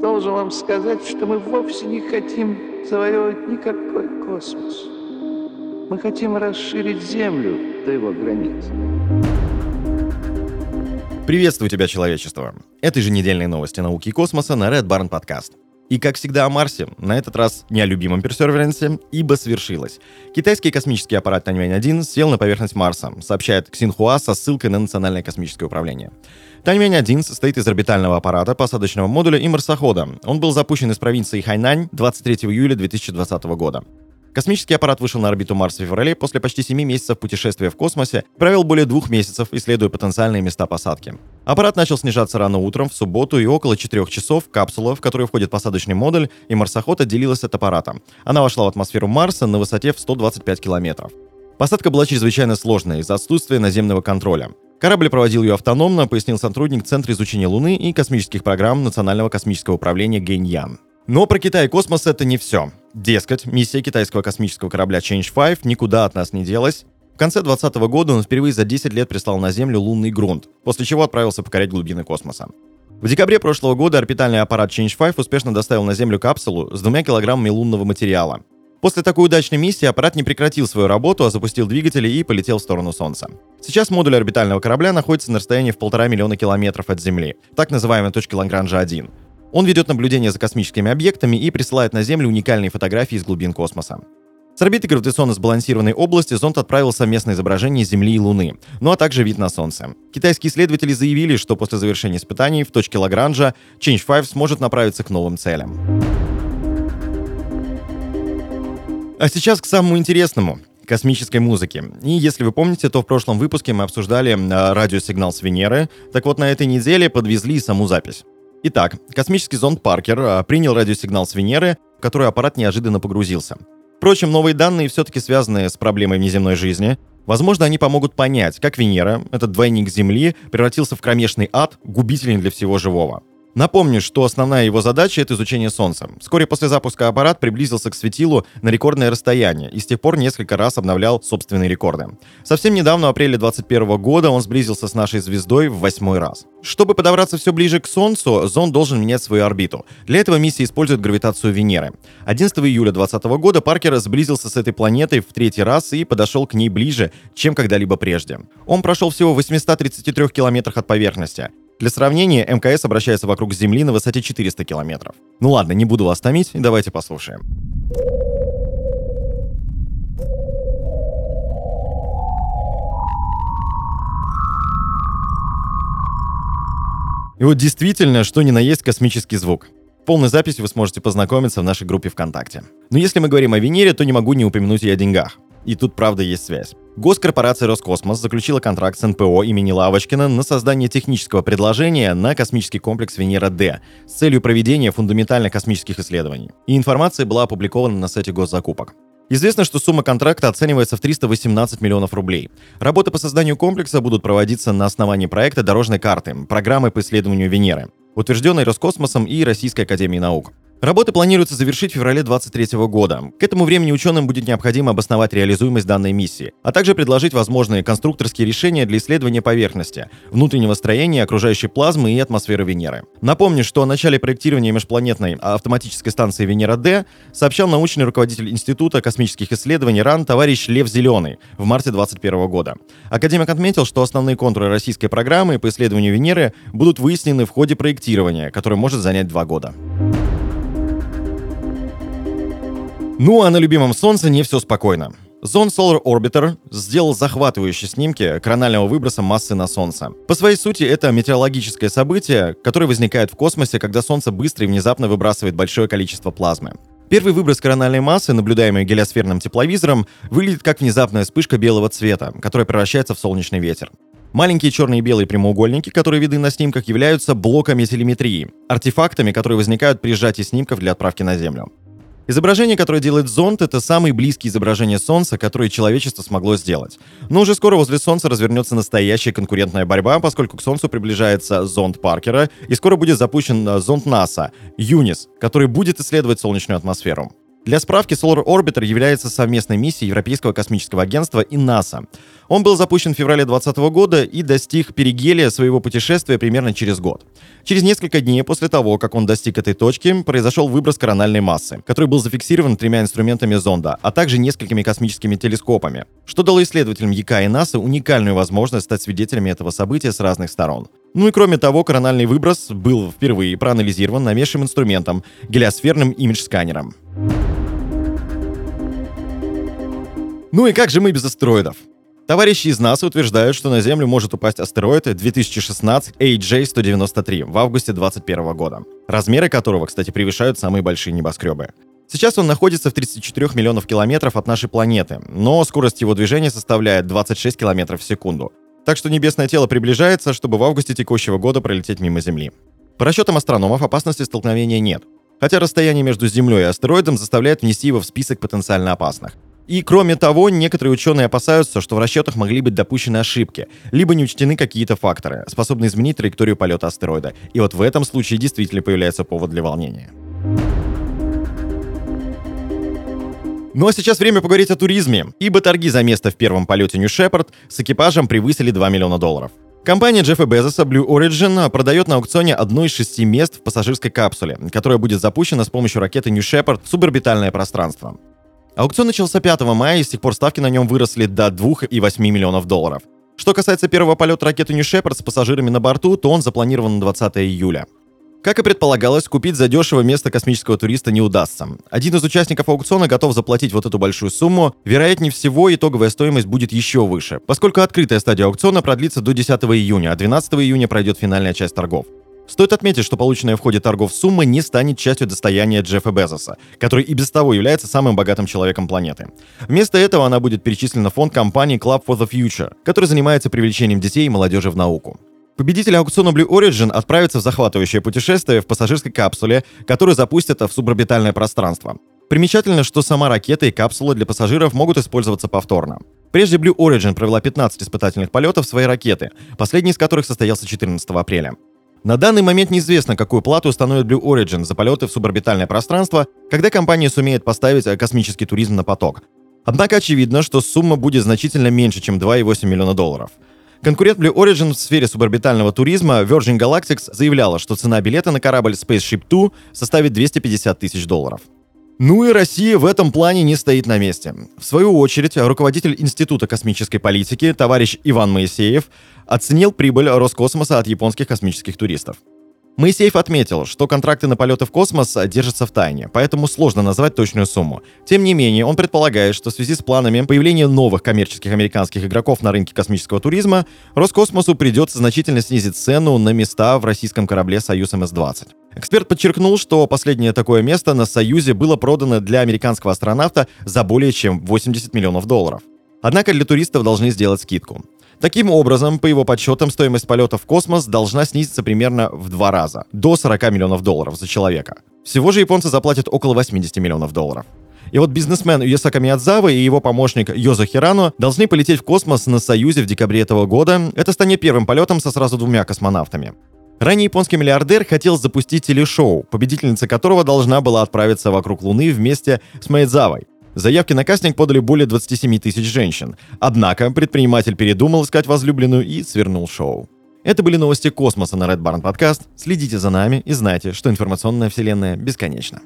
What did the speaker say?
Должен вам сказать, что мы вовсе не хотим завоевывать никакой космос. Мы хотим расширить Землю до его границ. Приветствую тебя, человечество! Это еженедельные новости науки и космоса на Red Barn Podcast. И как всегда о Марсе, на этот раз не о любимом персерверенсе, ибо свершилось. Китайский космический аппарат Тяньвэнь-1 сел на поверхность Марса, сообщает Ксинхуа со ссылкой на Национальное космическое управление. Тяньвэнь-1 состоит из орбитального аппарата, посадочного модуля и марсохода. Он был запущен из провинции Хайнань 23 июля 2020 года. Космический аппарат вышел на орбиту Марса в феврале после почти 7 месяцев путешествия в космосе, провел более двух месяцев, исследуя потенциальные места посадки. Аппарат начал снижаться рано утром, в субботу, и около 4 часов капсула, в которую входит посадочный модуль, и марсоход отделилась от аппарата. Она вошла в атмосферу Марса на высоте в 125 километров. Посадка была чрезвычайно сложной из-за отсутствия наземного контроля. Корабль проводил ее автономно, пояснил сотрудник Центра изучения Луны и космических программ Национального космического управления Гэньян. Но про Китай и космос это не все. Дескать, миссия китайского космического корабля Change 5 никуда от нас не делась. В конце 2020 года он впервые за 10 лет прислал на Землю лунный грунт, после чего отправился покорять глубины космоса. В декабре прошлого года орбитальный аппарат Change 5 успешно доставил на Землю капсулу с двумя килограммами лунного материала. После такой удачной миссии аппарат не прекратил свою работу, а запустил двигатели и полетел в сторону Солнца. Сейчас модуль орбитального корабля находится на расстоянии в полтора миллиона километров от Земли, так называемой точке Лагранжа-1. Он ведет наблюдение за космическими объектами и присылает на Землю уникальные фотографии из глубин космоса. С орбиты гравитационно сбалансированной области зонд отправил совместное изображение Земли и Луны, ну а также вид на Солнце. Китайские исследователи заявили, что после завершения испытаний в точке Лагранжа Change 5 сможет направиться к новым целям. А сейчас к самому интересному космической музыки. И если вы помните, то в прошлом выпуске мы обсуждали а, радиосигнал с Венеры. Так вот, на этой неделе подвезли саму запись. Итак, космический зонд Паркер а, принял радиосигнал с Венеры, в который аппарат неожиданно погрузился. Впрочем, новые данные все-таки связаны с проблемой внеземной жизни. Возможно, они помогут понять, как Венера, этот двойник Земли, превратился в кромешный ад, губительный для всего живого. Напомню, что основная его задача — это изучение Солнца. Вскоре после запуска аппарат приблизился к светилу на рекордное расстояние и с тех пор несколько раз обновлял собственные рекорды. Совсем недавно, в апреле 2021 года, он сблизился с нашей звездой в восьмой раз. Чтобы подобраться все ближе к Солнцу, зонд должен менять свою орбиту. Для этого миссия использует гравитацию Венеры. 11 июля 2020 года Паркер сблизился с этой планетой в третий раз и подошел к ней ближе, чем когда-либо прежде. Он прошел всего в 833 километрах от поверхности. Для сравнения, МКС обращается вокруг Земли на высоте 400 километров. Ну ладно, не буду вас томить, давайте послушаем. И вот действительно, что ни на есть космический звук. Полной записью вы сможете познакомиться в нашей группе ВКонтакте. Но если мы говорим о Венере, то не могу не упомянуть и о деньгах. И тут правда есть связь. Госкорпорация Роскосмос заключила контракт с НПО имени Лавочкина на создание технического предложения на космический комплекс Венера-Д с целью проведения фундаментальных космических исследований. И информация была опубликована на сайте госзакупок. Известно, что сумма контракта оценивается в 318 миллионов рублей. Работы по созданию комплекса будут проводиться на основании проекта дорожной карты, программы по исследованию Венеры, утвержденной Роскосмосом и Российской Академией Наук. Работы планируется завершить в феврале 2023 года. К этому времени ученым будет необходимо обосновать реализуемость данной миссии, а также предложить возможные конструкторские решения для исследования поверхности, внутреннего строения окружающей плазмы и атмосферы Венеры. Напомню, что о начале проектирования межпланетной автоматической станции Венера-Д сообщал научный руководитель Института космических исследований РАН товарищ Лев Зеленый в марте 2021 года. Академик отметил, что основные контуры российской программы по исследованию Венеры будут выяснены в ходе проектирования, которое может занять два года. Ну а на любимом Солнце не все спокойно. Zone Solar Orbiter сделал захватывающие снимки коронального выброса массы на Солнце. По своей сути, это метеорологическое событие, которое возникает в космосе, когда Солнце быстро и внезапно выбрасывает большое количество плазмы. Первый выброс корональной массы, наблюдаемый гелиосферным тепловизором, выглядит как внезапная вспышка белого цвета, которая превращается в солнечный ветер. Маленькие черные и белые прямоугольники, которые видны на снимках, являются блоками телеметрии, артефактами, которые возникают при сжатии снимков для отправки на Землю. Изображение, которое делает зонд, это самые близкие изображения Солнца, которые человечество смогло сделать. Но уже скоро возле Солнца развернется настоящая конкурентная борьба, поскольку к Солнцу приближается зонд Паркера, и скоро будет запущен э, зонд НАСА, ЮНИС, который будет исследовать солнечную атмосферу. Для справки, Solar Orbiter является совместной миссией Европейского космического агентства и НАСА. Он был запущен в феврале 2020 года и достиг перигелия своего путешествия примерно через год. Через несколько дней после того, как он достиг этой точки, произошел выброс корональной массы, который был зафиксирован тремя инструментами зонда, а также несколькими космическими телескопами, что дало исследователям ЯК и НАСА уникальную возможность стать свидетелями этого события с разных сторон. Ну и кроме того, корональный выброс был впервые проанализирован новейшим инструментом — гелиосферным имидж-сканером. Ну и как же мы без астероидов? Товарищи из НАСА утверждают, что на Землю может упасть астероид 2016 AJ-193 в августе 2021 года, размеры которого, кстати, превышают самые большие небоскребы. Сейчас он находится в 34 миллионов километров от нашей планеты, но скорость его движения составляет 26 километров в секунду. Так что небесное тело приближается, чтобы в августе текущего года пролететь мимо Земли. По расчетам астрономов опасности столкновения нет, хотя расстояние между Землей и астероидом заставляет внести его в список потенциально опасных. И кроме того, некоторые ученые опасаются, что в расчетах могли быть допущены ошибки, либо не учтены какие-то факторы, способные изменить траекторию полета астероида. И вот в этом случае действительно появляется повод для волнения. Ну а сейчас время поговорить о туризме, ибо торги за место в первом полете New Shepard с экипажем превысили 2 миллиона долларов. Компания Джеффа Безоса Blue Origin продает на аукционе одно из шести мест в пассажирской капсуле, которая будет запущена с помощью ракеты New Shepard в суборбитальное пространство. Аукцион начался 5 мая, и с тех пор ставки на нем выросли до 2,8 миллионов долларов. Что касается первого полета ракеты New Shepard с пассажирами на борту, то он запланирован на 20 июля. Как и предполагалось, купить задешево место космического туриста не удастся. Один из участников аукциона готов заплатить вот эту большую сумму. Вероятнее всего, итоговая стоимость будет еще выше, поскольку открытая стадия аукциона продлится до 10 июня, а 12 июня пройдет финальная часть торгов. Стоит отметить, что полученная в ходе торгов сумма не станет частью достояния Джеффа Безоса, который и без того является самым богатым человеком планеты. Вместо этого она будет перечислена в фонд компании Club for the Future, который занимается привлечением детей и молодежи в науку. Победитель аукциона Blue Origin отправится в захватывающее путешествие в пассажирской капсуле, которую запустят в суборбитальное пространство. Примечательно, что сама ракета и капсула для пассажиров могут использоваться повторно. Прежде Blue Origin провела 15 испытательных полетов своей ракеты, последний из которых состоялся 14 апреля. На данный момент неизвестно, какую плату установит Blue Origin за полеты в суборбитальное пространство, когда компания сумеет поставить э, космический туризм на поток. Однако очевидно, что сумма будет значительно меньше, чем 2,8 миллиона долларов. Конкурент Blue Origin в сфере суборбитального туризма Virgin Galactic заявляла, что цена билета на корабль Spaceship Two составит 250 тысяч долларов. Ну и Россия в этом плане не стоит на месте. В свою очередь, руководитель Института космической политики, товарищ Иван Моисеев, оценил прибыль Роскосмоса от японских космических туристов. Моисеев отметил, что контракты на полеты в космос держатся в тайне, поэтому сложно назвать точную сумму. Тем не менее, он предполагает, что в связи с планами появления новых коммерческих американских игроков на рынке космического туризма, Роскосмосу придется значительно снизить цену на места в российском корабле «Союз МС-20». Эксперт подчеркнул, что последнее такое место на «Союзе» было продано для американского астронавта за более чем 80 миллионов долларов. Однако для туристов должны сделать скидку. Таким образом, по его подсчетам, стоимость полета в космос должна снизиться примерно в два раза, до 40 миллионов долларов за человека. Всего же японцы заплатят около 80 миллионов долларов. И вот бизнесмен Юсака Миядзава и его помощник Йоза Хирано должны полететь в космос на Союзе в декабре этого года. Это станет первым полетом со сразу двумя космонавтами. Ранее японский миллиардер хотел запустить телешоу, победительница которого должна была отправиться вокруг Луны вместе с Майдзавой. Заявки на кастинг подали более 27 тысяч женщин. Однако предприниматель передумал искать возлюбленную и свернул шоу. Это были новости космоса на Red Barn Podcast. Следите за нами и знайте, что информационная вселенная бесконечна.